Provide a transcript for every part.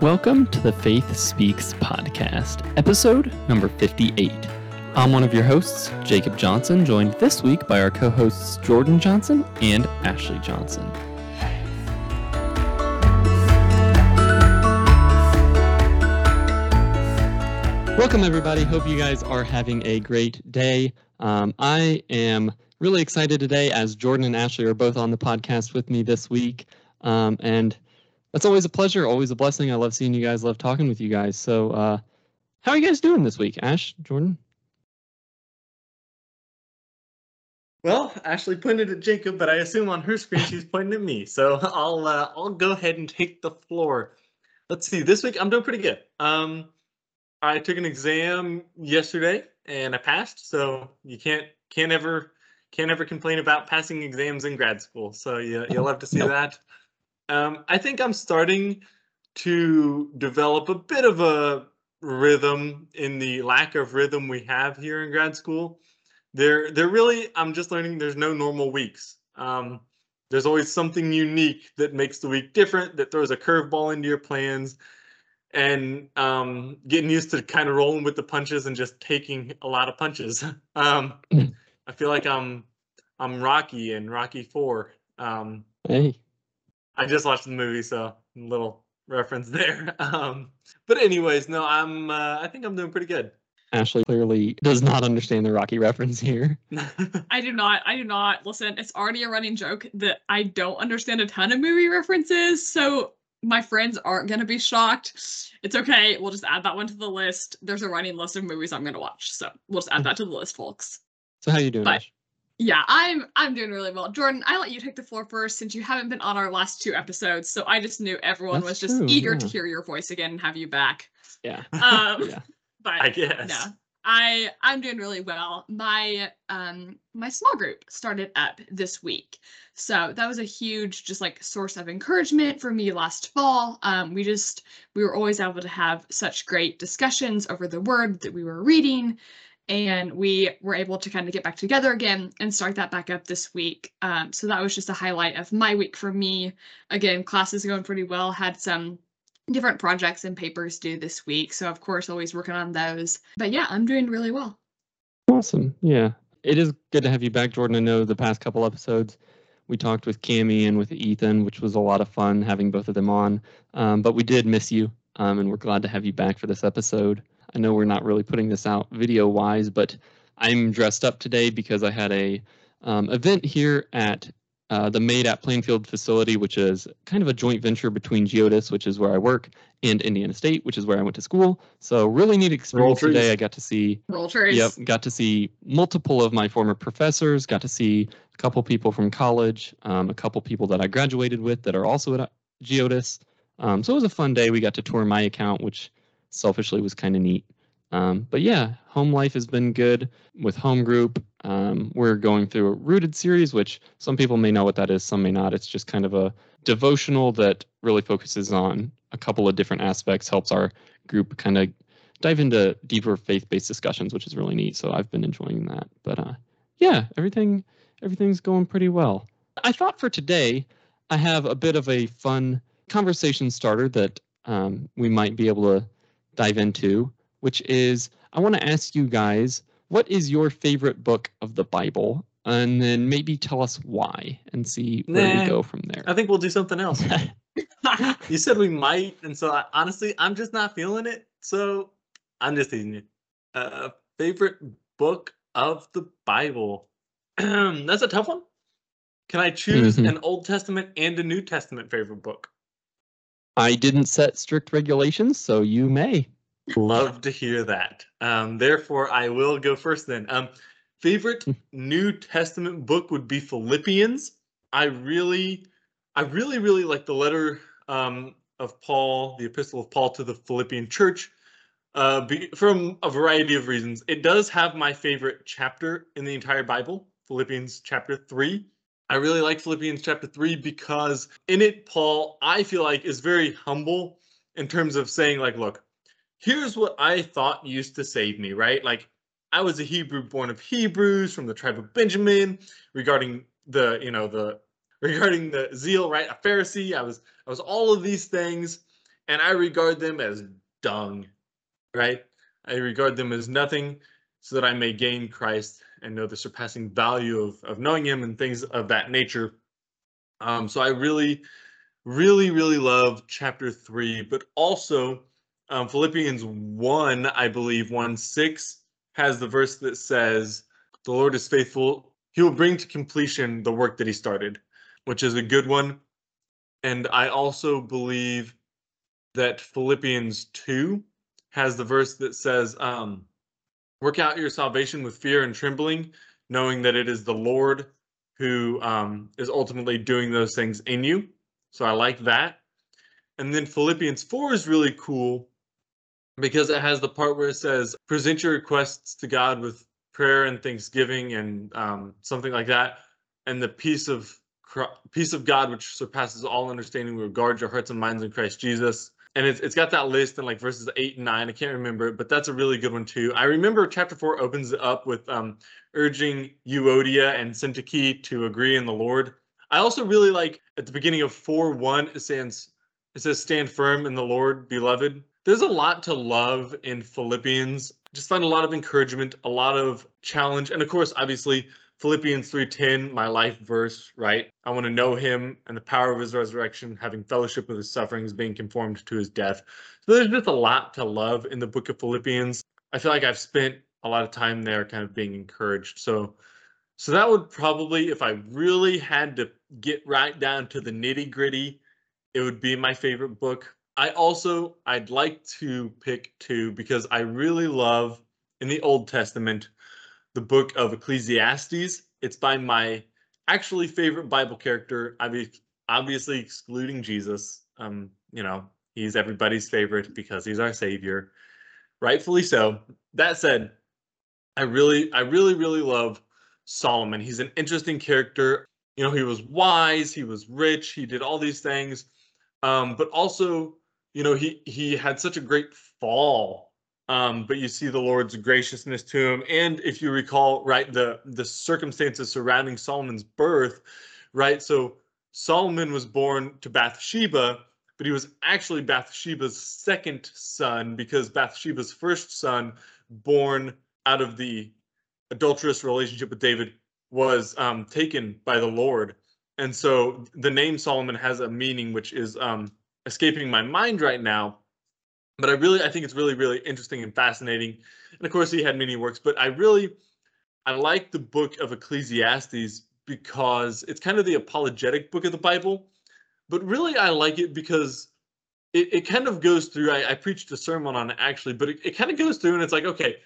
Welcome to the Faith Speaks podcast, episode number 58. I'm one of your hosts, Jacob Johnson, joined this week by our co hosts Jordan Johnson and Ashley Johnson. Welcome, everybody. Hope you guys are having a great day. Um, I am really excited today as Jordan and Ashley are both on the podcast with me this week. Um, and that's always a pleasure, always a blessing. I love seeing you guys, love talking with you guys. So, uh, how are you guys doing this week, Ash, Jordan? Well, Ashley pointed at Jacob, but I assume on her screen she's pointing at me. So I'll uh, I'll go ahead and take the floor. Let's see. This week I'm doing pretty good. Um, I took an exam yesterday and I passed. So you can't can't ever can't ever complain about passing exams in grad school. So you, you'll have to see that. Um, I think I'm starting to develop a bit of a rhythm in the lack of rhythm we have here in grad school. There, there really, I'm just learning there's no normal weeks. Um, there's always something unique that makes the week different, that throws a curveball into your plans, and um, getting used to kind of rolling with the punches and just taking a lot of punches. um, I feel like I'm I'm Rocky in Rocky Four. Um, hey, I just watched the movie, so little reference there. Um, but anyways, no, I'm. Uh, I think I'm doing pretty good. Ashley clearly does not understand the Rocky reference here. I do not. I do not. Listen, it's already a running joke that I don't understand a ton of movie references, so my friends aren't going to be shocked. It's okay. We'll just add that one to the list. There's a running list of movies I'm going to watch, so we'll just add that to the list, folks. So how are you doing, But- Ash? Yeah, I'm I'm doing really well. Jordan, I let you take the floor first since you haven't been on our last two episodes, so I just knew everyone That's was just true, eager to hear your voice again and have you back. Yeah. Um, Yeah. but I guess. no, I I'm doing really well. My um my small group started up this week, so that was a huge just like source of encouragement for me last fall. Um, we just we were always able to have such great discussions over the word that we were reading, and we were able to kind of get back together again and start that back up this week. Um, so that was just a highlight of my week for me. Again, class is going pretty well. Had some different projects and papers due this week. So of course always working on those. But yeah, I'm doing really well. Awesome. Yeah. It is good to have you back, Jordan. I know the past couple episodes we talked with Cami and with Ethan, which was a lot of fun having both of them on. Um, but we did miss you, um, and we're glad to have you back for this episode. I know we're not really putting this out video wise, but I'm dressed up today because I had a um, event here at uh, the Made at Plainfield facility, which is kind of a joint venture between Geodis, which is where I work, and Indiana State, which is where I went to school. So really neat experience trees. today. I got to see Roll trees. Yep, got to see multiple of my former professors. Got to see a couple people from college, um, a couple people that I graduated with that are also at Geodis. Um, so it was a fun day. We got to tour my account, which selfishly was kind of neat. Um, but yeah, home life has been good with home group. Um, we're going through a rooted series, which some people may know what that is, some may not. It's just kind of a devotional that really focuses on a couple of different aspects, helps our group kind of dive into deeper faith-based discussions, which is really neat. So I've been enjoying that. But uh, yeah, everything everything's going pretty well. I thought for today I have a bit of a fun conversation starter that um, we might be able to dive into, which is I want to ask you guys what is your favorite book of the Bible, and then maybe tell us why, and see where Nah. we go from there. I think we'll do something else. you said we might, and so I, honestly, I'm just not feeling it. So I'm just teasing you. Uh, favorite book of the Bible? That's a tough one. Can I choose Mhm. an Old Testament and a New Testament favorite book? I didn't set strict regulations, so you may. Love to hear that. Um, therefore, I will go first then. Um, favorite New Testament book would be Philippians. I really, I really, really like the letter um, of Paul, the epistle of Paul to the Philippian church, uh, be, from a variety of reasons. It does have my favorite chapter in the entire Bible, Philippians chapter 3. I really like Philippians chapter 3 because in it, Paul, I feel like, is very humble in terms of saying, like, look, here's what I thought used to save me, right? Like, I was a Hebrew born of Hebrews from the tribe of Benjamin regarding the, you know, the regarding the zeal, right? A Pharisee. I was I was all of these things. and I regard them as dung, right? I regard them as nothing so that I may gain Christ and know the surpassing value of, of knowing him and things of that nature. Um, so I really, really, really love chapter three, but also um, Philippians 1, I believe, 1 6 has the verse that says, The Lord is faithful. He will bring to completion the work that he started, which is a good one. And I also believe that Philippians 2 has the verse that says, um, Work out your salvation with fear and trembling, knowing that it is the Lord who um, is ultimately doing those things in you. So I like that. And then Philippians 4 is really cool because it has the part where it says, present your requests to God with prayer and thanksgiving and um, something like that. And the peace of peace of God, which surpasses all understanding, will guard your hearts and minds in Christ Jesus and it's, it's got that list in like verses eight and nine. I can't remember but that's a really good one too. I remember chapter four opens up with um, urging Euodia and Syntyche to agree in the Lord. I also really like at the beginning of four one it says it says stand firm in the Lord, beloved. There's a lot to love in Philippians. Just find a lot of encouragement, a lot of challenge, and of course, obviously, Philippians 3:10, my life verse, right? I want to know him and the power of his resurrection, having fellowship with his sufferings, being conformed to his death. So there's just a lot to love in the book of Philippians. I feel like I've spent a lot of time there kind of being encouraged. So so that would probably if I really had to get right down to the nitty-gritty, it would be my favorite book. I also I'd like to pick two because I really love in the Old Testament the book of Ecclesiastes. It's by my actually favorite Bible character, obviously excluding Jesus. Um, you know, he's everybody's favorite because he's our savior, rightfully so. That said, I really, I really, really love Solomon. He's an interesting character. You know, he was wise, he was rich, he did all these things, um, but also, you know, he he had such a great fall um, but you see the Lord's graciousness to him. And if you recall, right, the the circumstances surrounding Solomon's birth, right? So Solomon was born to Bathsheba, but he was actually Bathsheba's second son because Bathsheba's first son, born out of the adulterous relationship with David, was um, taken by the Lord. And so the name Solomon has a meaning which is um, escaping my mind right now but I really I think it's really really interesting and fascinating. And of course, he had many works, but I really I like the book of Ecclesiastes because it's kind of the apologetic book of the Bible. But really, I like it because it, it kind of goes through. I, I preached a sermon on it actually, but it, it kind of goes through and it's like, okay,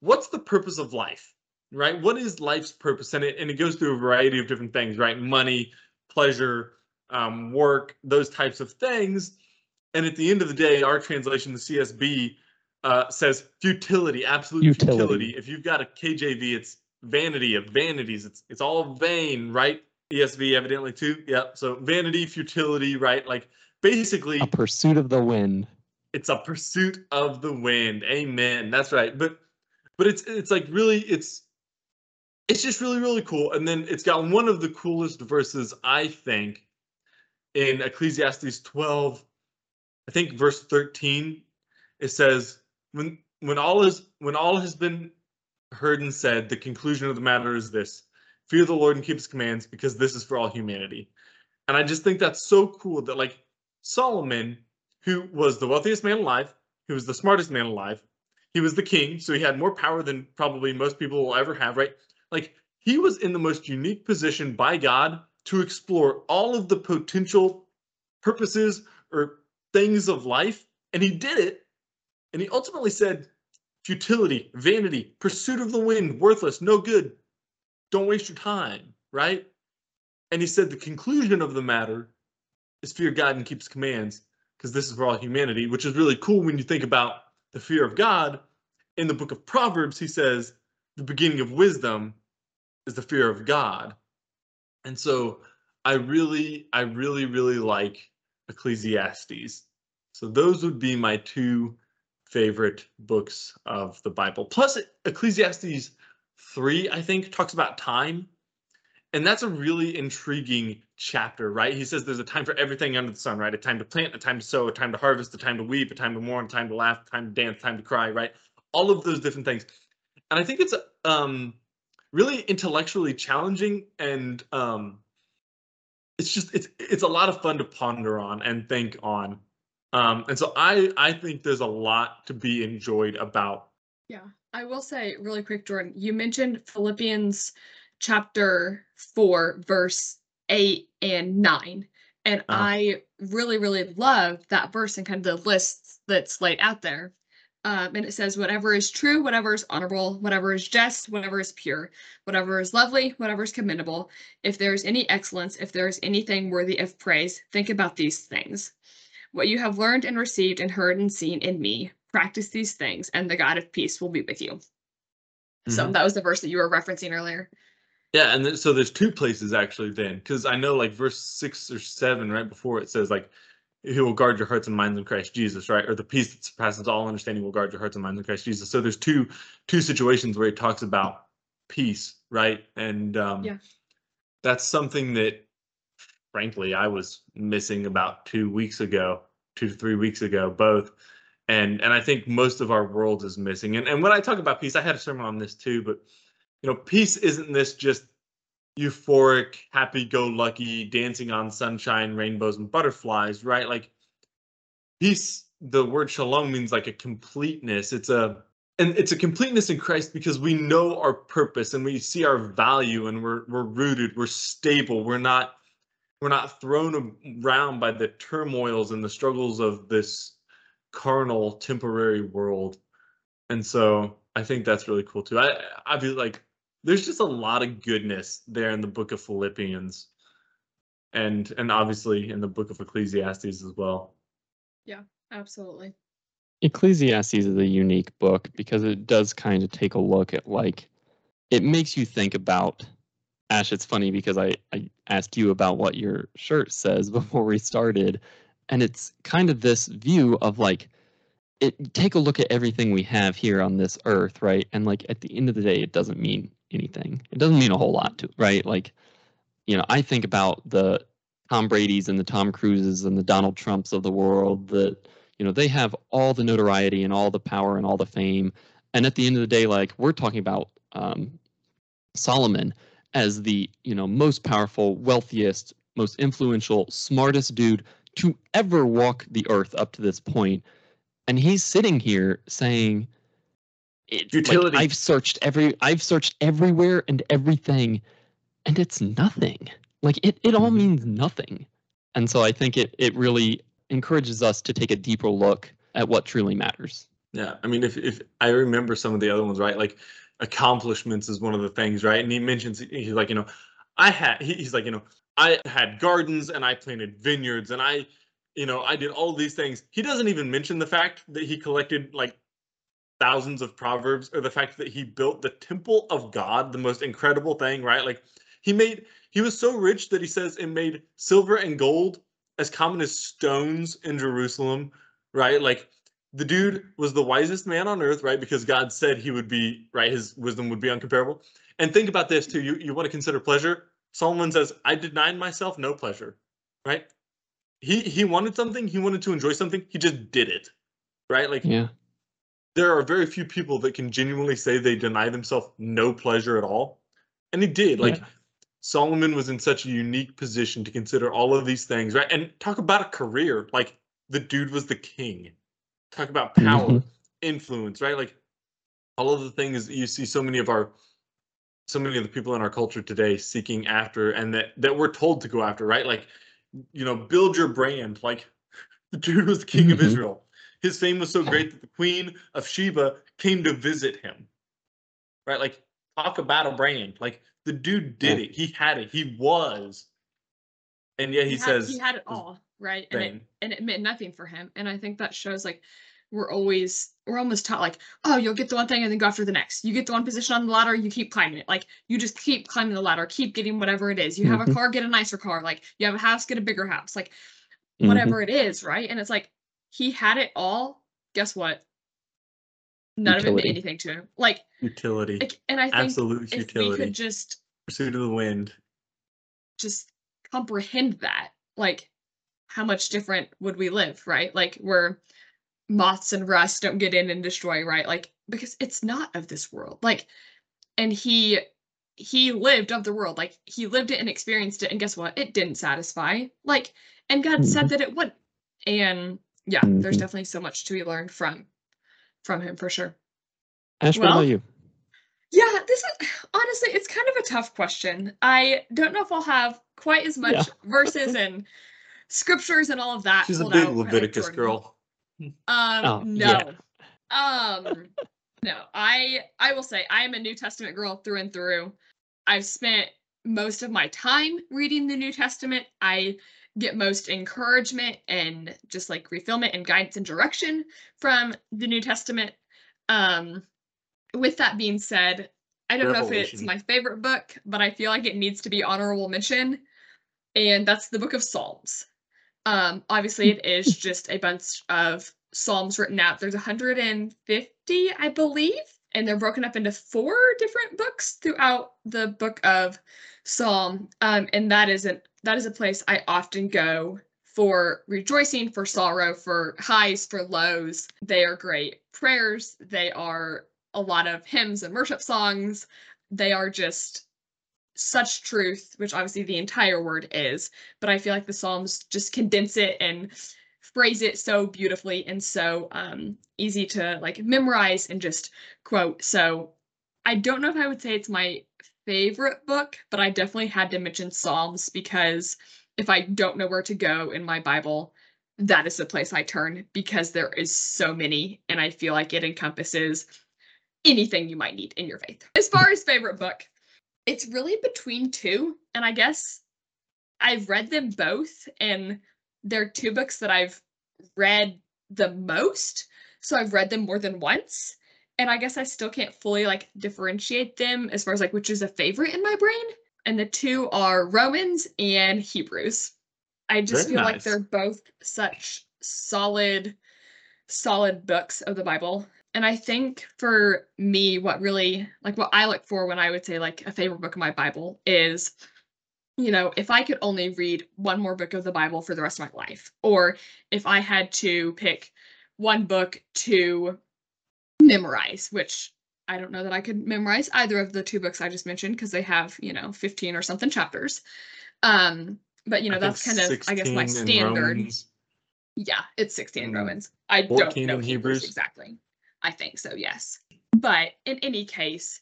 what's the purpose of life? Right? What is life's purpose? And it and it goes through a variety of different things, right? Money, pleasure, um, work, those types of things. And at the end of the day, our translation, the CSB, uh, says futility, absolute utility. futility. If you've got a KJV, it's vanity of vanities. It's it's all vain, right? ESV evidently too. Yep. So vanity, futility, right? Like basically a pursuit of the wind. It's a pursuit of the wind. Amen. That's right. But but it's it's like really it's it's just really really cool. And then it's got one of the coolest verses I think in Ecclesiastes 12 I think verse 13, it says, when when all is when all has been heard and said, the conclusion of the matter is this fear the Lord and keep his commands, because this is for all humanity. And I just think that's so cool that like Solomon, who was the wealthiest man alive, who was the smartest man alive, he was the king, so he had more power than probably most people will ever have, right? Like he was in the most unique position by God to explore all of the potential purposes or things of life, and he did it. And he ultimately said, futility, vanity, pursuit of the wind, worthless, no good. Don't waste your time, right? And he said the conclusion of the matter is fear God and keeps commands, because this is for all humanity, which is really cool when you think about the fear of God. In the book of Proverbs, he says the beginning of wisdom is the fear of God. And so I really, I really, really like Ecclesiastes. So those would be my two favorite books of the Bible. Plus, Ecclesiastes 3, I think, talks about time. And that's a really intriguing chapter, right? He says there's a time for everything under the sun, right? A time to plant, a time to sow, a time to harvest, a time to weep, a time to mourn, a time to laugh, a time to dance, a time to cry, right? All of those different things. And I think it's um really intellectually challenging and um it's just it's it's a lot of fun to ponder on and think on. Um and so I I think there's a lot to be enjoyed about Yeah, I will say really quick, Jordan, you mentioned Philippians chapter 4, verse 8 and 9. And Uh-huh. I really, really love that verse and kind of the lists that's laid out there. Um, and it says, whatever is true, whatever is honorable, whatever is just, whatever is pure, whatever is lovely, whatever is commendable, if there is any excellence, if there is anything worthy of praise, think about these things. What you have learned and received and heard and seen in me, practice these things, and the God of peace will be with you. So Mhm. that was the verse that you were referencing earlier. Yeah, and then, so there's two places actually then, because I know like verse six or seven right before it says like, "He will guard your hearts and minds in Christ Jesus," right? Or the peace that surpasses all understanding will guard your hearts and minds in Christ Jesus. So there's two two situations where he talks about peace, right? And um, Yeah. that's something that, frankly, I was missing about two weeks ago, two to three weeks ago, both. And and I think most of our world is missing. And and when I talk about peace, I had a sermon on this too, but you know, peace isn't this just euphoric, happy-go-lucky, dancing on sunshine, rainbows, and butterflies, right? Like peace, the word shalom means like a completeness. It's a and it's a completeness in Christ because we know our purpose and we see our value and we're we're rooted, we're stable, we're not we're not thrown around by the turmoils and the struggles of this carnal temporary world. And so I think that's really cool too. I I feel like there's just a lot of goodness there in the book of Philippians and and obviously in the book of Ecclesiastes as well. Yeah, absolutely. Ecclesiastes is a unique book because it does kind of take a look at like it makes you think about Ash, it's funny because I, I asked you about what your shirt says before we started, and it's kind of this view of like it take a look at everything we have here on this earth, right? And like at the end of the day, it doesn't mean anything. It doesn't mean a whole lot to right? Like, you know, I think about the Tom Brady's and the Tom Cruises and the Donald Trumps of the world that you know they have all the notoriety and all the power and all the fame and at the end of the day like we're talking about um, solomon as the you know most powerful wealthiest most influential smartest dude to ever walk the earth up to this point and he's sitting here saying it, like, Utility. i've searched every i've searched everywhere and everything and it's nothing like it, it all Mhm. means nothing and so i think it, it really encourages us to take a deeper look at what truly matters Yeah, I mean, if if I remember some of the other ones, right? Like accomplishments is one of the things, right? And he mentions he's like, you know, I had he's like, you know, I had gardens and I planted vineyards and I, you know, I did all these things. He doesn't even mention the fact that he collected like thousands of proverbs or the fact that he built the temple of God, the most incredible thing, right? Like he made he was so rich that he says it made silver and gold as common as stones in Jerusalem, right? Like the dude was the wisest man on earth, right? Because God said he would be, right? His wisdom would be uncomparable. And think about this too. You you want to consider pleasure? Solomon says, I denied myself no pleasure, right? He he wanted something, he wanted to enjoy something, he just did it. Right? Like yeah there are very few people that can genuinely say they deny themselves no pleasure at all. And he did. Like Yeah. Solomon was in such a unique position to consider all of these things, right? And talk about a career. Like the dude was the king. Talk about power, Mhm. influence, right? Like all of the things that you see so many of our so many of the people in our culture today seeking after and that that we're told to go after, right? Like you know, build your brand. Like the dude was the king of Mhm. Israel. His fame was so great that the queen of Sheba came to visit him. Right? Like talk about a brand. Like the dude did Yeah. it. He had it. He was. And yet he, had, says he had it his all, right? And it and it meant nothing for him. And I think that shows like we're always we're almost taught like, oh, you'll get the one thing and then go after the next. You get the one position on the ladder, you keep climbing it. Like you just keep climbing the ladder, keep getting whatever it is. You have a Mhm. car, get a nicer car. Like you have a house, get a bigger house. Like Mhm. whatever it is, right? And it's like he had it all. Guess what? None of it Utility. meant anything to him. Like, utility. like and I think Absolute if we utility. could just Pursuit of the wind. just comprehend that, like how much different would we live, right? Like where moths and rust don't get in and destroy, right? Like because it's not of this world. Like and he he lived of the world. Like he lived it and experienced it and guess what? It didn't satisfy. Like and God said Mhm. that it would. And yeah, there's Mhm. definitely so much to be learned from from him for sure. Ash, what about you? Yeah, this is honestly, it's kind of a tough question. I don't know if I'll have quite as much Yeah. verses and scriptures and all of that. She's a big out when I Leviticus joined. girl. Um, Oh, no. yeah. Um, no. I I will say I am a New Testament girl through and through. I've spent most of my time reading the New Testament. I get most encouragement and just like refillment and guidance and direction from the New Testament. Um, with that being said, I don't know if it's my favorite book, but I feel like it needs to be honorable mention, and that's the Book of Psalms. Um, obviously, it is just a bunch of psalms written out. There's 150, I believe, and they're broken up into four different books throughout the Book of Psalm. Um, and that isn't that is a place I often go for rejoicing, for sorrow, for highs, for lows. They are great prayers. They are a lot of hymns and worship songs. They are just such truth, which obviously the entire word is, but I feel like the Psalms just condense it and phrase it so beautifully and so um, easy to like memorize and just quote. So I don't know if I would say it's my favorite book, but I definitely had to mention Psalms because if I don't know where to go in my Bible, that is the place I turn because there is so many and I feel like it encompasses anything you might need in your faith. As far as favorite book, it's really between two and I guess I've read them both and they're two books that I've read the most. So I've read them more than once. And I guess I still can't fully like differentiate them as far as like which is a favorite in my brain. And the two are Romans and Hebrews. I just Very feel like they're both such solid, solid books of the Bible. And I think for me, what really like what I look for when I would say like a favorite book of my Bible is you know, if I could only read one more book of the Bible for the rest of my life, or if I had to pick one book to memorize, which I don't know that I could memorize either of the two books I just mentioned because they have, you know, 15 or something chapters. Um, but you know, I that's kind of I guess my standard. Yeah, it's 16 in and Romans. I don't know Hebrews Hebrews. exactly. I think so, yes. But in any case,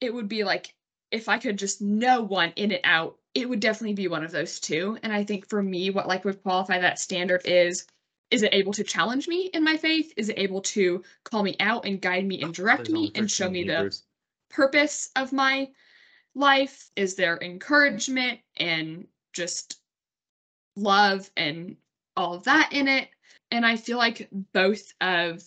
it would be like if I could just know one in and out, it would definitely be one of those two. And I think for me, what like would qualify that standard is is it able to challenge me in my faith? Is it able to call me out and guide me and direct me and show 13 me the purpose of my life? Is there encouragement and just love and all of that in it? And I feel like both of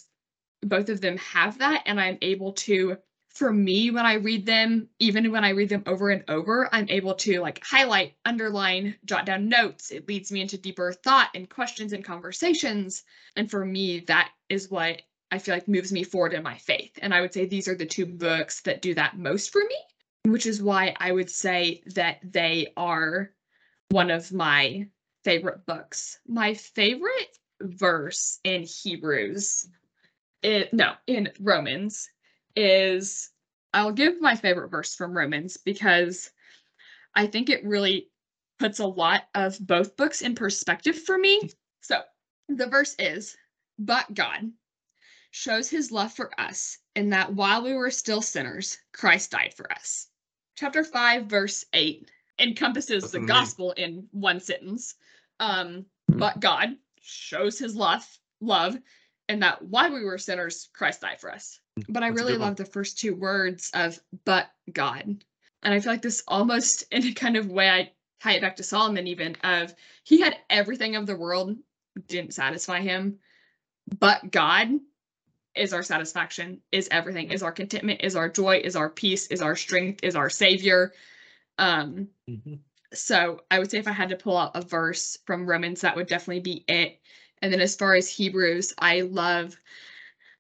both of them have that and I'm able to for me when I read them, even when I read them over and over, I'm able to like highlight, underline, jot down notes. It leads me into deeper thought and questions and conversations. And for me, that is what I feel like moves me forward in my faith. And I would say these are the two books that do that most for me, which is why I would say that they are one of my favorite books. My favorite verse in Hebrews, it, no, in Romans, is I'll give my favorite verse from Romans because I think it really puts a lot of both books in perspective for me. So the verse is, But God shows his love for us in that while we were still sinners, Christ died for us. Chapter 5, verse 8 encompasses That's the amazing. gospel in one sentence. Um, Hmm. but God shows his love, love, and that while we were sinners, Christ died for us. But I That's really love the first two words of but God. And I feel like this almost in a kind of way I tie it back to Solomon even of he had everything of the world didn't satisfy him, but God is our satisfaction, is everything, is our contentment, is our joy, is our peace, is our strength, is our savior. Um Mhm. so I would say if I had to pull out a verse from Romans, that would definitely be it. And then as far as Hebrews, I love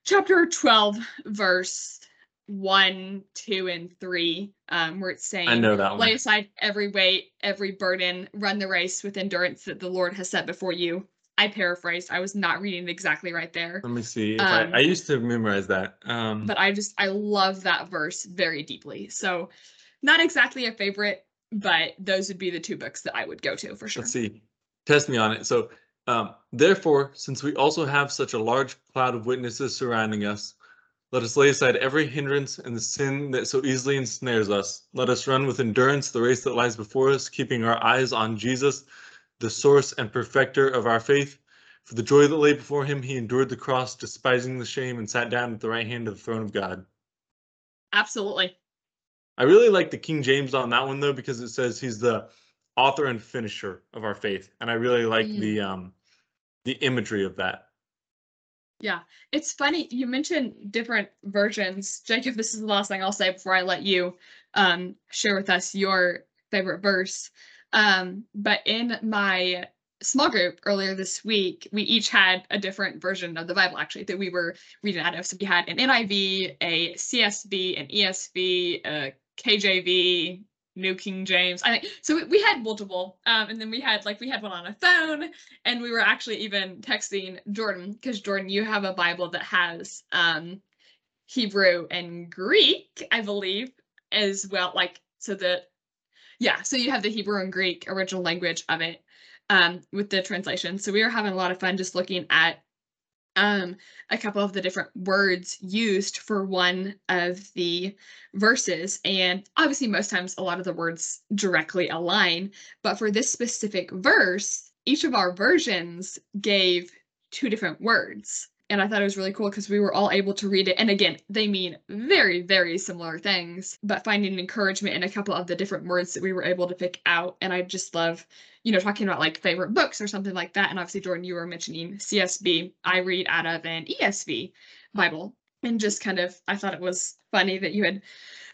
chapter 12, verse one, two, and three, um, where it's saying, I know that lay aside every weight, every burden, run the race with endurance that the Lord has set before you. I paraphrased. I was not reading it exactly right there. Let me see. If Um, I, I used to memorize that. Um, but I just I love that verse very deeply. So not exactly a favorite, but those would be the two books that I would go to for sure. Let's see. Test me on it. So, um, therefore, since we also have such a large cloud of witnesses surrounding us, let us lay aside every hindrance and the sin that so easily ensnares us. Let us run with endurance the race that lies before us, keeping our eyes on Jesus, the source and perfecter of our faith. For the joy that lay before him, he endured the cross, despising the shame, and sat down at the right hand of the throne of God. Absolutely. I really like the King James on that one though because it says he's the author and finisher of our faith, and I really like Mm. the um the imagery of that. Yeah. It's funny you mentioned different versions. Jacob, this is the last thing I'll say before I let you um share with us your favorite verse. Um but in my small group earlier this week, we each had a different version of the Bible actually that we were reading out of. So we had an NIV, a CSB, an ESV, a KJV, New King James. I think so. We, had multiple, um, and then we had like we had one on a phone, and we were actually even texting Jordan because Jordan, you have a Bible that has um, Hebrew and Greek, I believe, as well. Like so the yeah, so you have the Hebrew and Greek original language of it um, with the translation. So we were having a lot of fun just looking at um, a couple of the different words used for one of the verses. And obviously, most times a lot of the words directly align. But for this specific verse, each of our versions gave two different words. And I thought it was really cool because we were all able to read it. And again, they mean very, very similar things, but finding encouragement in a couple of the different words that we were able to pick out. And I just love you know, talking about like favorite books or something like that. And obviously, Jordan, you were mentioning CSB. I read out of an ESV Bible. And just kind of, I thought it was funny that you had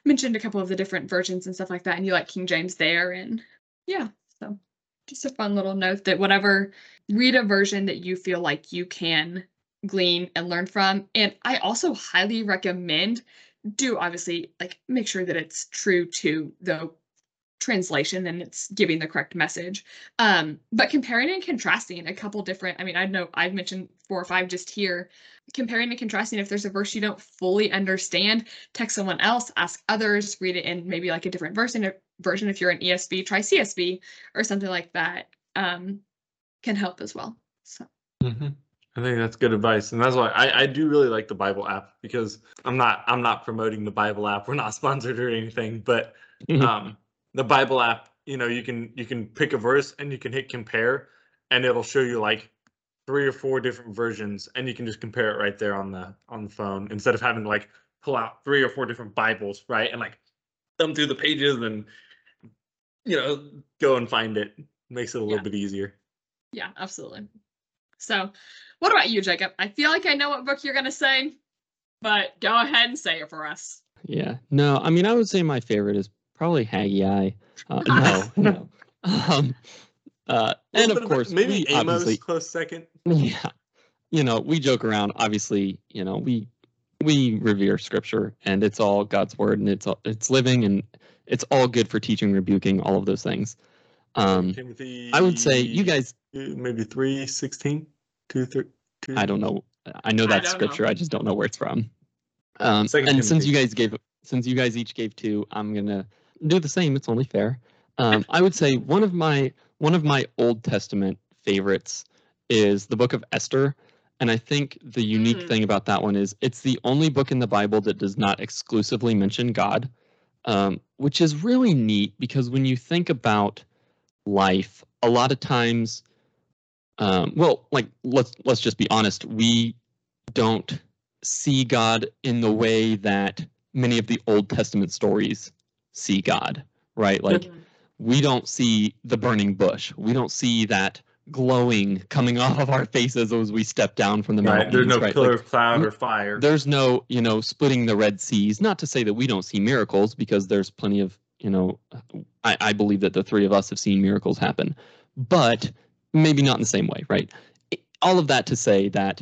mentioned a couple of the different versions and stuff like that. And you like King James there. And yeah, so just a fun little note that whatever, read a version that you feel like you can glean and learn from. And I also highly recommend do obviously like make sure that it's true to the translation and it's giving the correct message. Um, but comparing and contrasting a couple different, I mean, I know I've mentioned four or five just here. Comparing and contrasting, if there's a verse you don't fully understand, text someone else, ask others, read it in maybe like a different version. Version if you're an ESV, try CSB or something like that. Um, can help as well. So Mhm. I think that's good advice, and that's why I, I do really like the Bible app because I'm not I'm not promoting the Bible app. We're not sponsored or anything, but um, the Bible app, you know, you can you can pick a verse and you can hit compare, and it'll show you like three or four different versions, and you can just compare it right there on the on the phone instead of having to like pull out three or four different Bibles, right, and like thumb through the pages and you know go and find it. Makes it a little Yeah. bit easier. yeah, absolutely. So what about you, Jacob? I feel like I know what book you're gonna say, but go ahead and say it for us. Yeah. No, I mean, I would say my favorite is probably Haggai. Uh, no, no. Um, uh, and of course, maybe Amos close second. yeah, you know, we joke around. Obviously, you know, we we revere Scripture, and it's all God's word, and it's all, it's living, and it's all good for teaching, rebuking, all of those things. Um, Timothy. I would say you guys. maybe three sixteen, two thir- two. I don't know. I know I that's don't know. Scripture. I just don't know where it's from. Um, and since you guys gave, since you guys each gave two, I'm gonna do the same. It's only fair. Um, I would say one of my one of my Old Testament favorites is the Book of Esther, and I think the unique Mm. thing about that one is it's the only book in the Bible that does not exclusively mention God, um, which is really neat because when you think about life, a lot of times, um, well, like let's let's just be honest, we don't see God in the way that many of the Old Testament stories see God, right? Like Mhm. we don't see the burning bush. We don't see that glowing coming off of our faces as we step down from the Right. There's no right? pillar Like, of cloud or fire. there's no, you know, splitting the Red Seas. Not to say that we don't see miracles, because there's plenty of, you know, I, I believe that the three of us have seen miracles happen, but maybe not in the same way, right? All of that to say that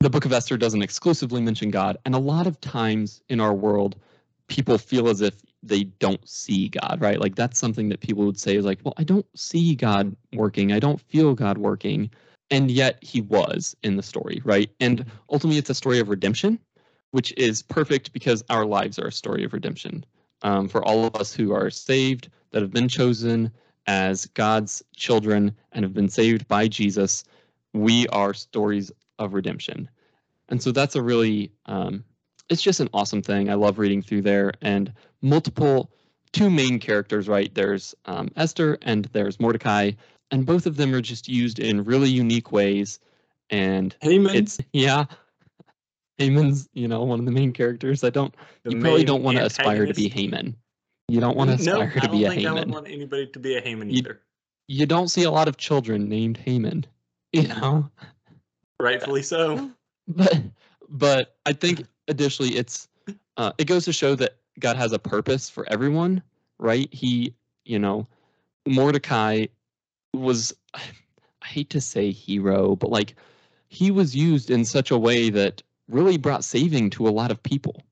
the book of Esther doesn't exclusively mention God. And a lot of times in our world, people feel as if they don't see God, right? Like that's something that people would say is like, well, I don't see God working. I don't feel God working. And yet he was in the story, right? And ultimately, it's a story of redemption, which is perfect because our lives are a story of redemption. Um, for all of us who are saved, that have been chosen as God's children and have been saved by Jesus, we are stories of redemption. And so that's a really, um, it's just an awesome thing. I love reading through there and multiple, two main characters, right? There's um, Esther and there's Mordecai, and both of them are just used in really unique ways. And Haman, it's, yeah. Haman's, you know, one of the main characters. I don't, the you probably don't want to aspire to be. Haman. You don't want to no, aspire I to don't be a think I would Haman. want anybody to be a Haman You- either. You don't see a lot of children named Haman, you know. Rightfully so. But but I think additionally, it's uh, it goes to show that God has a purpose for everyone, right? He, you know, Mordecai was I hate to say hero, but like he was used in such a way that really brought saving to a lot of people.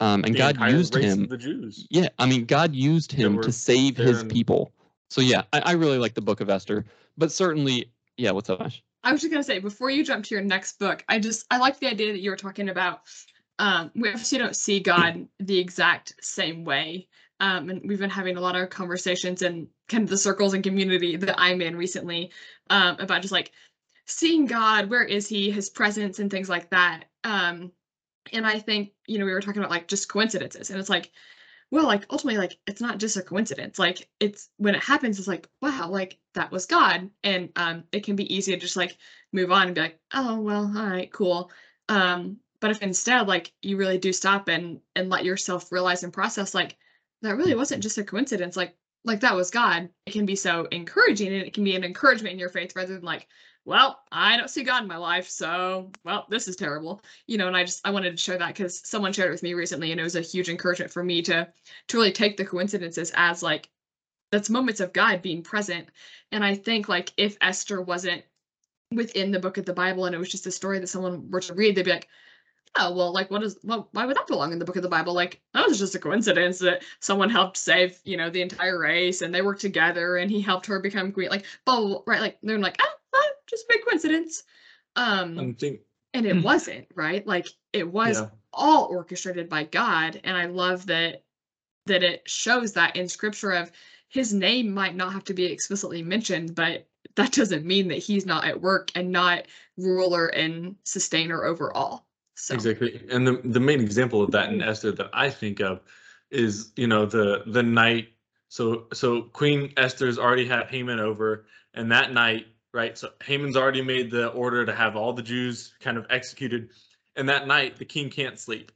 Um, and The God used race him Of the Jews. Yeah, I mean, God used him were to save his and- people. So yeah, I, I really like the Book of Esther, but certainly, yeah. What's up, Ash? I was just gonna say before you jump to your next book, I just I like the idea that you were talking about. Um, we obviously don't see God the exact same way, um, and we've been having a lot of conversations in kind of the circles and community that I'm in recently um, about just like seeing God, where is He, His presence, and things like that. Um, and I think you know we were talking about like just coincidences, and it's like well like ultimately like it's not just a coincidence like it's when it happens it's like wow like that was god and um it can be easy to just like move on and be like oh well all right cool um but if instead like you really do stop and and let yourself realize and process like that really wasn't just a coincidence like like that was god it can be so encouraging and it can be an encouragement in your faith rather than like well i don't see god in my life so well this is terrible you know and i just i wanted to share that because someone shared it with me recently and it was a huge encouragement for me to to really take the coincidences as like that's moments of God being present. And I think like if Esther wasn't within the book of the Bible and it was just a story that someone were to read, they'd be like, oh well, like what is well, why would that belong in the book of the Bible? Like that was just a coincidence that someone helped save, you know, the entire race and they worked together and he helped her become queen. Like, blah, blah, blah, right? Like they're like, ah, just a big coincidence. Um, think and it wasn't right like it was Yeah. all orchestrated by god and i love that that it shows that in scripture of his name might not have to be explicitly mentioned but that doesn't mean that he's not at work and not ruler and sustainer over all so Exactly. And the the main example of that in Esther that I think of is, you know, the the night so so Queen Esther's already had Haman over and that night, right? So Haman's already made the order to have all the Jews kind of executed and that night the king can't sleep.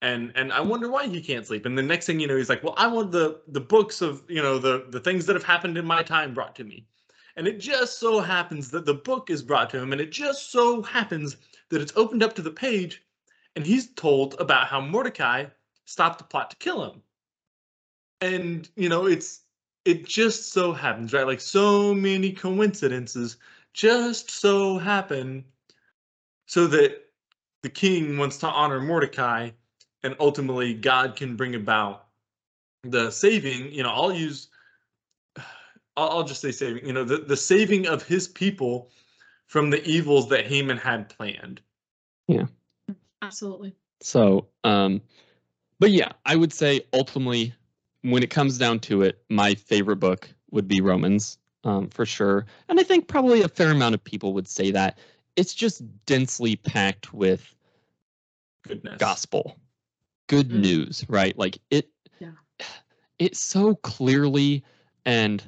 And and I wonder why he can't sleep. And the next thing you know he's like, "Well, I want the the books of, you know, the the things that have happened in my time brought to me." And it just so happens that the book is brought to him and it just so happens that it's opened up to the page and he's told about how Mordecai stopped the plot to kill him. And you know, it's it just so happens, right? Like so many coincidences just so happen so that the king wants to honor Mordecai and ultimately God can bring about the saving, you know, I'll use I'll, I'll just say saving, you know, the, the saving of his people from the evils that Haman had planned. Yeah. Absolutely So, um, but yeah, I would say ultimately, when it comes down to it, my favorite book would be Romans, um, for sure. And I think probably a fair amount of people would say that. It's just densely packed with Goodness. gospel, good Mm. news, right? Like it, Yeah. it so clearly and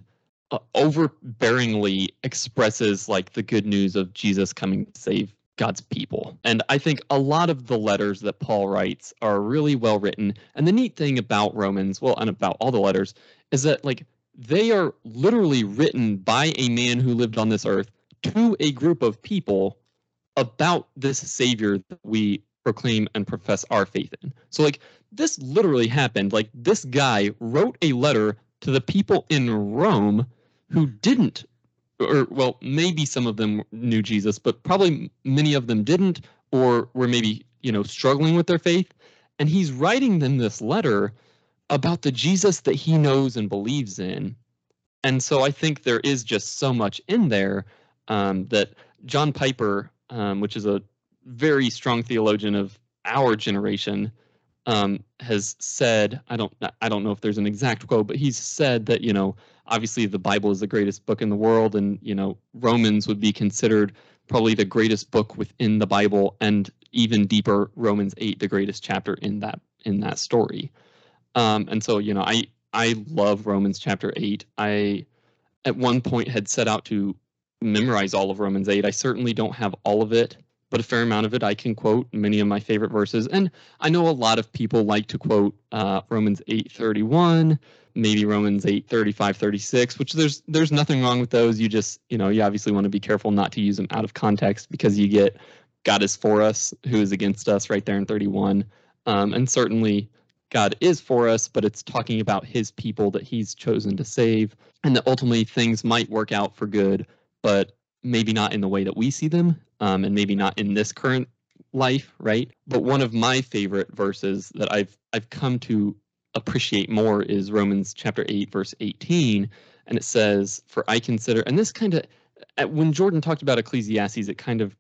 uh, overbearingly expresses like the good news of Jesus coming to save God's people. And I think a lot of the letters that Paul writes are really well written. And the neat thing about Romans, well, and about all the letters, is that like they are literally written by a man who lived on this earth to a group of people about this savior that we proclaim and profess our faith in. So like this literally happened. Like this guy wrote a letter to the people in Rome who didn't or well, maybe some of them knew Jesus, but probably many of them didn't, or were maybe you know struggling with their faith. And he's writing them this letter about the Jesus that he knows and believes in. And so I think there is just so much in there um, that John Piper, um, which is a very strong theologian of our generation, um, has said, I don't, I don't know if there's an exact quote, but he's said that you know, obviously the Bible is the greatest book in the world, and you know, Romans would be considered probably the greatest book within the Bible, and even deeper, Romans eight, the greatest chapter in that in that story. Um, and so, you know, I I love Romans chapter eight. I at one point had set out to memorize all of Romans eight. I certainly don't have all of it but a fair amount of it I can quote many of my favorite verses. And I know a lot of people like to quote uh, Romans 8:31, maybe Romans 8:35, 36, which there's there's nothing wrong with those. You just you know you obviously want to be careful not to use them out of context because you get God is for us, who is against us, right there in 31. Um, and certainly God is for us, but it's talking about His people that He's chosen to save, and that ultimately things might work out for good, but maybe not in the way that we see them um, and maybe not in this current life, right? But one of my favorite verses that I've I've come to appreciate more is Romans chapter 8 verse 18 and it says for I consider and this kind of when Jordan talked about Ecclesiastes it kind of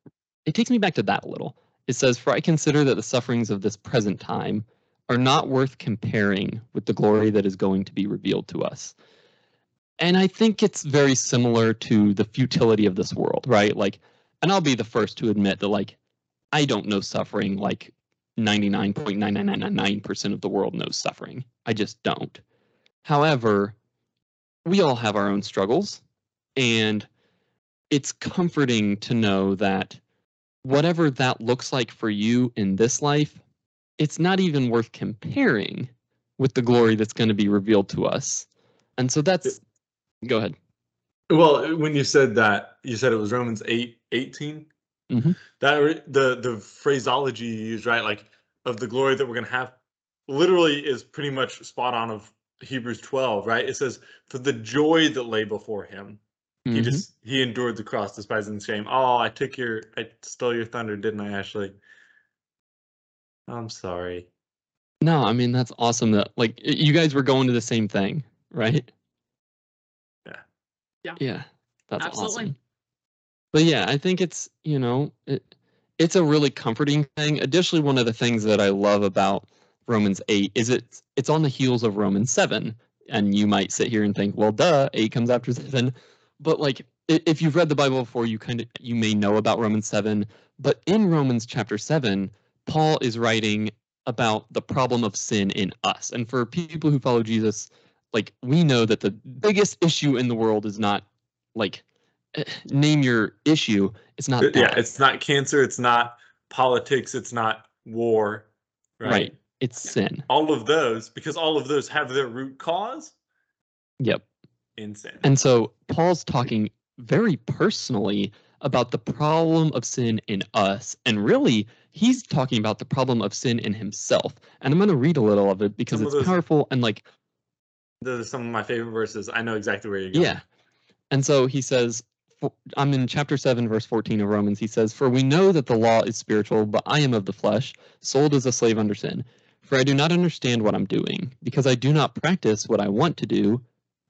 it takes me back to that a little. It says for I consider that the sufferings of this present time are not worth comparing with the glory that is going to be revealed to us. And I think it's very similar to the futility of this world, right? Like and I'll be the first to admit that like I don't know suffering like 99.9999% of the world knows suffering. I just don't. However, we all have our own struggles and it's comforting to know that whatever that looks like for you in this life, it's not even worth comparing with the glory that's going to be revealed to us. And so that's go ahead. Well, when you said that, you said it was Romans 8 18. Mhm. That the the phraseology you used, right? Like of the glory that we're gonna have, literally is pretty much spot on of Hebrews 12, right? It says, "For the joy that lay before him, he Mhm. just he endured the cross, despising the shame." Oh, I took your, I stole your thunder, didn't I, Ashley? I'm sorry. No, I mean that's awesome that like you guys were going to the same thing, right? Yeah. Yeah. That's Absolutely. awesome. But yeah, I think it's, you know, it, it's a really comforting thing. Additionally, one of the things that I love about Romans 8 is it's it's on the heels of Romans 7. And you might sit here and think, well, duh, 8 comes after 7. But like if you've read the Bible before, you kind of you may know about Romans 7, but in Romans chapter 7, Paul is writing about the problem of sin in us. And for people who follow Jesus, like we know that the biggest issue in the world is not like eh, name your issue. It's not Uh, Yeah, it's not cancer, it's not politics, it's not war, right? right. It's sin. All of those, because all of those have their root cause Yep. in sin. And so Paul's talking very personally about the problem of sin in us. And really, he's talking about the problem of sin in himself. And I'm going to read a little of it because Some it's those- powerful and like Those are some of my favorite verses. I know exactly where you're going. Yeah. And so he says, I'm in chapter 7, verse 14 of Romans. He says, For we know that the law is spiritual, but I am of the flesh, sold as a slave under sin. For I do not understand what I'm doing, because I do not practice what I want to do,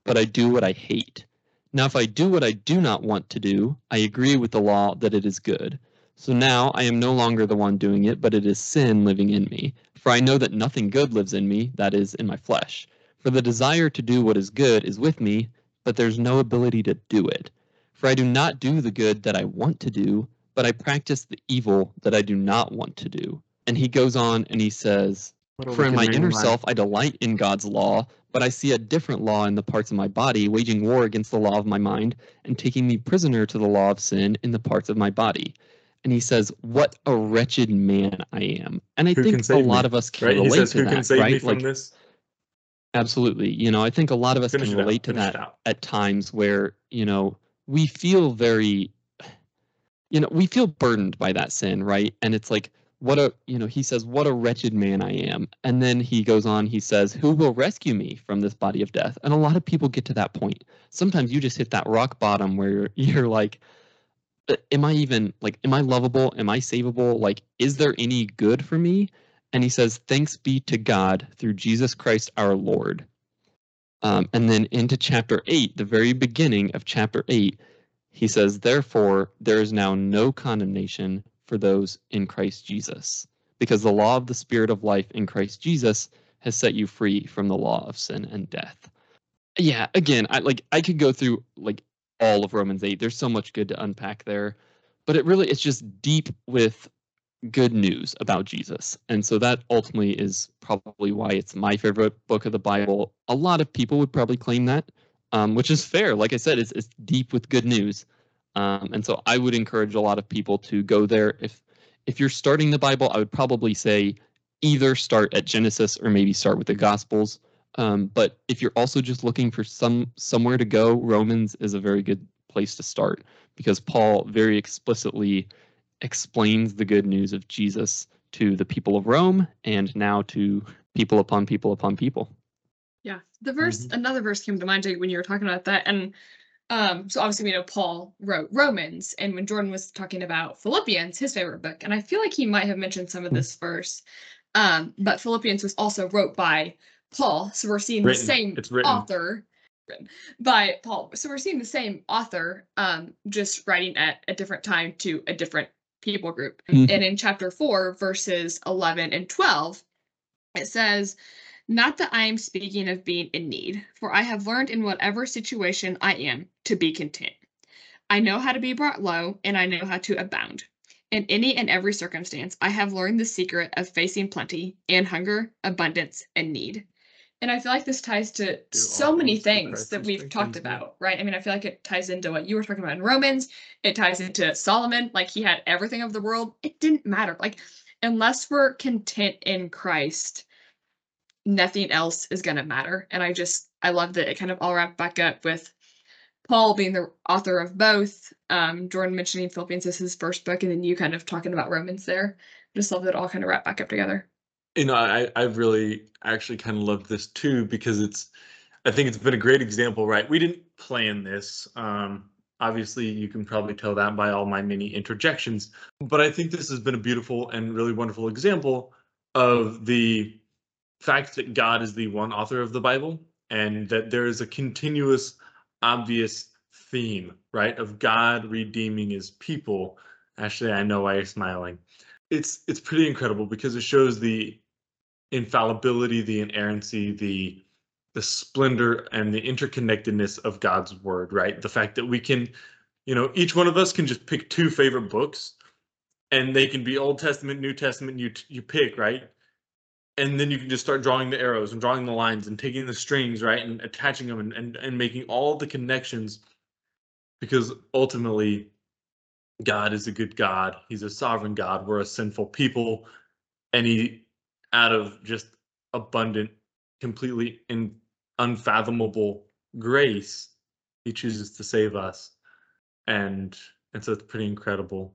but I do what I hate. Now, if I do what I do not want to do, I agree with the law that it is good. So now I am no longer the one doing it, but it is sin living in me. For I know that nothing good lives in me, that is, in my flesh. For the desire to do what is good is with me, but there's no ability to do it. For I do not do the good that I want to do, but I practice the evil that I do not want to do. And he goes on and he says, For in my inner self I delight in God's law, but I see a different law in the parts of my body, waging war against the law of my mind, and taking me prisoner to the law of sin in the parts of my body. And he says, What a wretched man I am. And I Who think a save me? lot of us can Right? He relate says, to Who that. can save right? me from like, this? Absolutely. You know, I think a lot of us Finish can relate to that at times where, you know, we feel very, you know, we feel burdened by that sin, right? And it's like, what a you know he says what a wretched man i am. And then he goes on he says who will rescue me from this body of death? And a lot of people get to that point. Sometimes you just hit that rock bottom where you're, you're like "Uh, am i even like am i lovable? Am i savable? Like is there any good for me and he says thanks be to god through jesus christ our lord um, and then into chapter 8 the very beginning of chapter 8 he says therefore there is now no condemnation for those in Christ Jesus, because the law of the Spirit of life in Christ Jesus has set you free from the law of sin and death. Yeah, again, I like I could go through like all of Romans 8. There's so much good to unpack there, but it really it's just deep with good news about Jesus. And so that ultimately is probably why it's my favorite book of the Bible. A lot of people would probably claim that, um, which is fair. Like I said, it's, it's deep with good news. Um, and so I would encourage a lot of people to go there. If if you're starting the Bible, I would probably say either start at Genesis or maybe start with the Gospels. Um, but if you're also just looking for some somewhere to go, Romans is a very good place to start because Paul very explicitly explains the good news of Jesus to the people of Rome and now to people upon people upon people. Yeah. The verse, another verse came to mind when you were talking about that. And um, so obviously we know Paul wrote Romans, and when Jordan was talking about Philippians, his favorite book, and I feel like he might have mentioned some of this verse. Um, but Philippians was also wrote by Paul, so we're seeing Written. the same It's written. author by Paul. So we're seeing the same author, um, just writing at a different time to a different people group. Mhm. And in chapter four, verses eleven and twelve, it says, Not that I am speaking of being in need, for I have learned in whatever situation I am to be content. I know how to be brought low, and I know how to abound. In any and every circumstance, I have learned the secret of facing plenty and hunger, abundance, and need. And I feel like this ties to Do so many things through things Christ that we've talked about, right? I mean, I feel like it ties into what you were talking about in Romans. It ties into Solomon, like he had everything of the world. It didn't matter. Like, unless we're content in Christ, nothing else is going to matter. And I just, I love that it kind of all wrapped back up with Paul being the author of both, um, Jordan mentioning Philippians as his first book, and then you kind of talking about Romans there. Just love that it all kind of wrapped back up together. You know i i really actually kind of love this too because it's i think it's been a great example right? We didn't plan this um obviously you can probably tell that by all my many interjections but i think this has been a beautiful and really wonderful example of the fact that god is the one author of the bible and that there is a continuous obvious theme right of god redeeming his people. Actually i know why you're smiling. It's it's pretty incredible because it shows the infallibility, the inerrancy, the the splendor and the interconnectedness of God's word, right? The fact that we can, you know, each one of us can just pick two favorite books and they can be Old Testament, New Testament, you you pick, right? And then you can just start drawing the arrows and drawing the lines and taking the strings, right? And attaching them and, and, and making all the connections because ultimately God is a good God. He's a sovereign God. We're a sinful people. And he, out of just abundant, completely in, unfathomable grace, he chooses to save us. And, and so it's pretty incredible.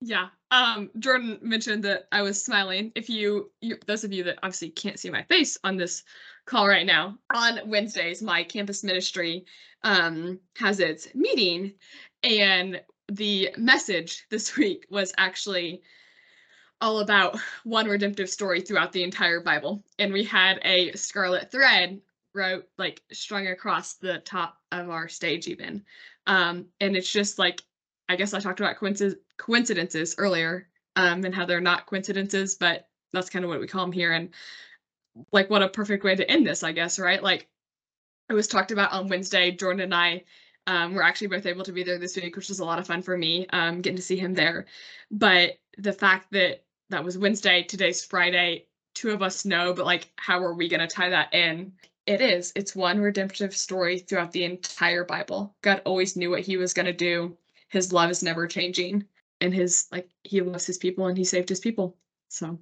Yeah. Um, Jordan mentioned that I was smiling. If you, you, those of you that obviously can't see my face on this call right now, on Wednesdays, my campus ministry um, has its meeting, and the message this week was actually all about one redemptive story throughout the entire Bible, and we had a scarlet thread wrote like strung across the top of our stage even, um, and it's just like I guess I talked about coinci- coincidences earlier, um, and how they're not coincidences, but that's kind of what we call them here. And like, what a perfect way to end this, I guess, right? Like, it was talked about on Wednesday. Jordan and I um, were actually both able to be there this week, which was a lot of fun for me, um, getting to see him there. But the fact that that was Wednesday, today's Friday, two of us know, but like, how are we going to tie that in? It is. It's one redemptive story throughout the entire Bible. God always knew what he was going to do his love is never changing and his like he loves his people and he saved his people so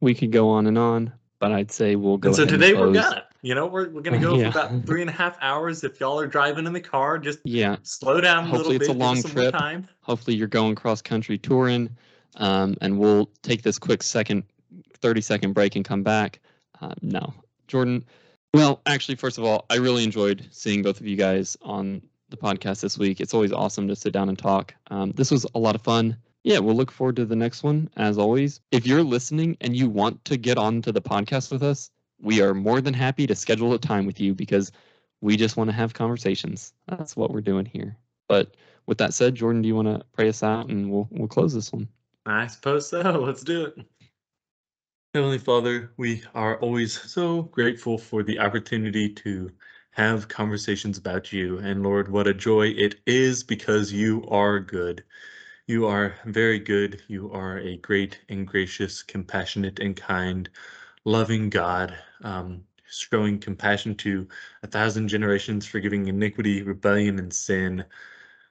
We could go on and on, but I'd say we'll go. and so ahead today and we're gonna, you know, we're, we're gonna go Yeah. for about three and a half hours. If y'all are driving in the car, just Yeah, slow down a Hopefully little it's bit. a long trip. Time. hopefully you're going cross country touring. Um, and we'll take this quick second, 30 second break and come back. Uh, no, Jordan. Well, actually, first of all, I really enjoyed seeing both of you guys on the podcast this week. It's always awesome to sit down and talk. Um, this was a lot of fun. Yeah, we'll look forward to the next one as always. If you're listening and you want to get on to the podcast with us, we are more than happy to schedule a time with you because we just want to have conversations. That's what we're doing here. But with that said, Jordan, do you want to pray us out and we'll we'll close this one? I suppose so. Let's do it. Heavenly Father, we are always so grateful for the opportunity to have conversations about you. And Lord, what a joy it is because you are good. You are very good. You are a great and gracious, compassionate and kind, loving God, um, showing compassion to a thousand generations, forgiving iniquity, rebellion, and sin.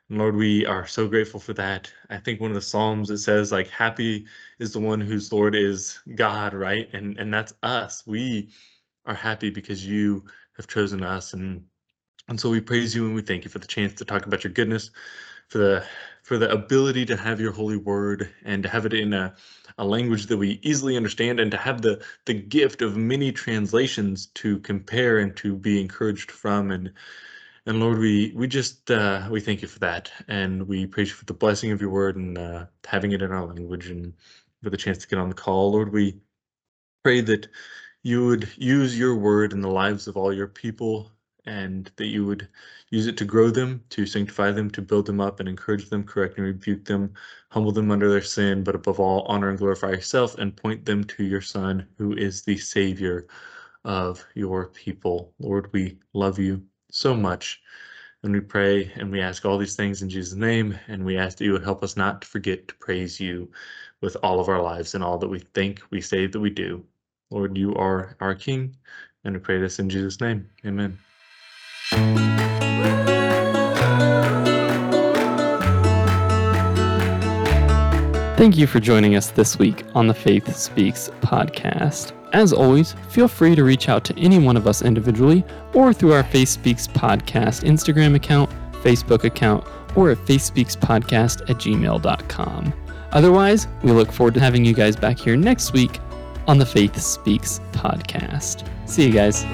Lord, we are so grateful for that. I think one of the Psalms it says like happy is the one whose Lord is God, right? And and that's us. We are happy because you have chosen us and and so we praise you and we thank you for the chance to talk about your goodness, for the for the ability to have your holy word and to have it in a, a language that we easily understand and to have the the gift of many translations to compare and to be encouraged from and and Lord, we we just uh, we thank you for that, and we praise you for the blessing of your word and uh, having it in our language, and for the chance to get on the call. Lord, we pray that you would use your word in the lives of all your people, and that you would use it to grow them, to sanctify them, to build them up, and encourage them, correct and rebuke them, humble them under their sin, but above all, honor and glorify yourself, and point them to your Son, who is the Savior of your people. Lord, we love you so much. And we pray and we ask all these things in Jesus' name. And we ask that you would help us not to forget to praise you with all of our lives and all that we think, we say, that we do. Lord, you are our King. And we pray this in Jesus' name. Amen. Thank you for joining us this week on the Faith Speaks podcast. As always, feel free to reach out to any one of us individually or through our Faith Speaks podcast Instagram account, Facebook account, or at faithspeakspodcast at gmail.com. Otherwise, we look forward to having you guys back here next week on the Faith Speaks podcast. See you guys.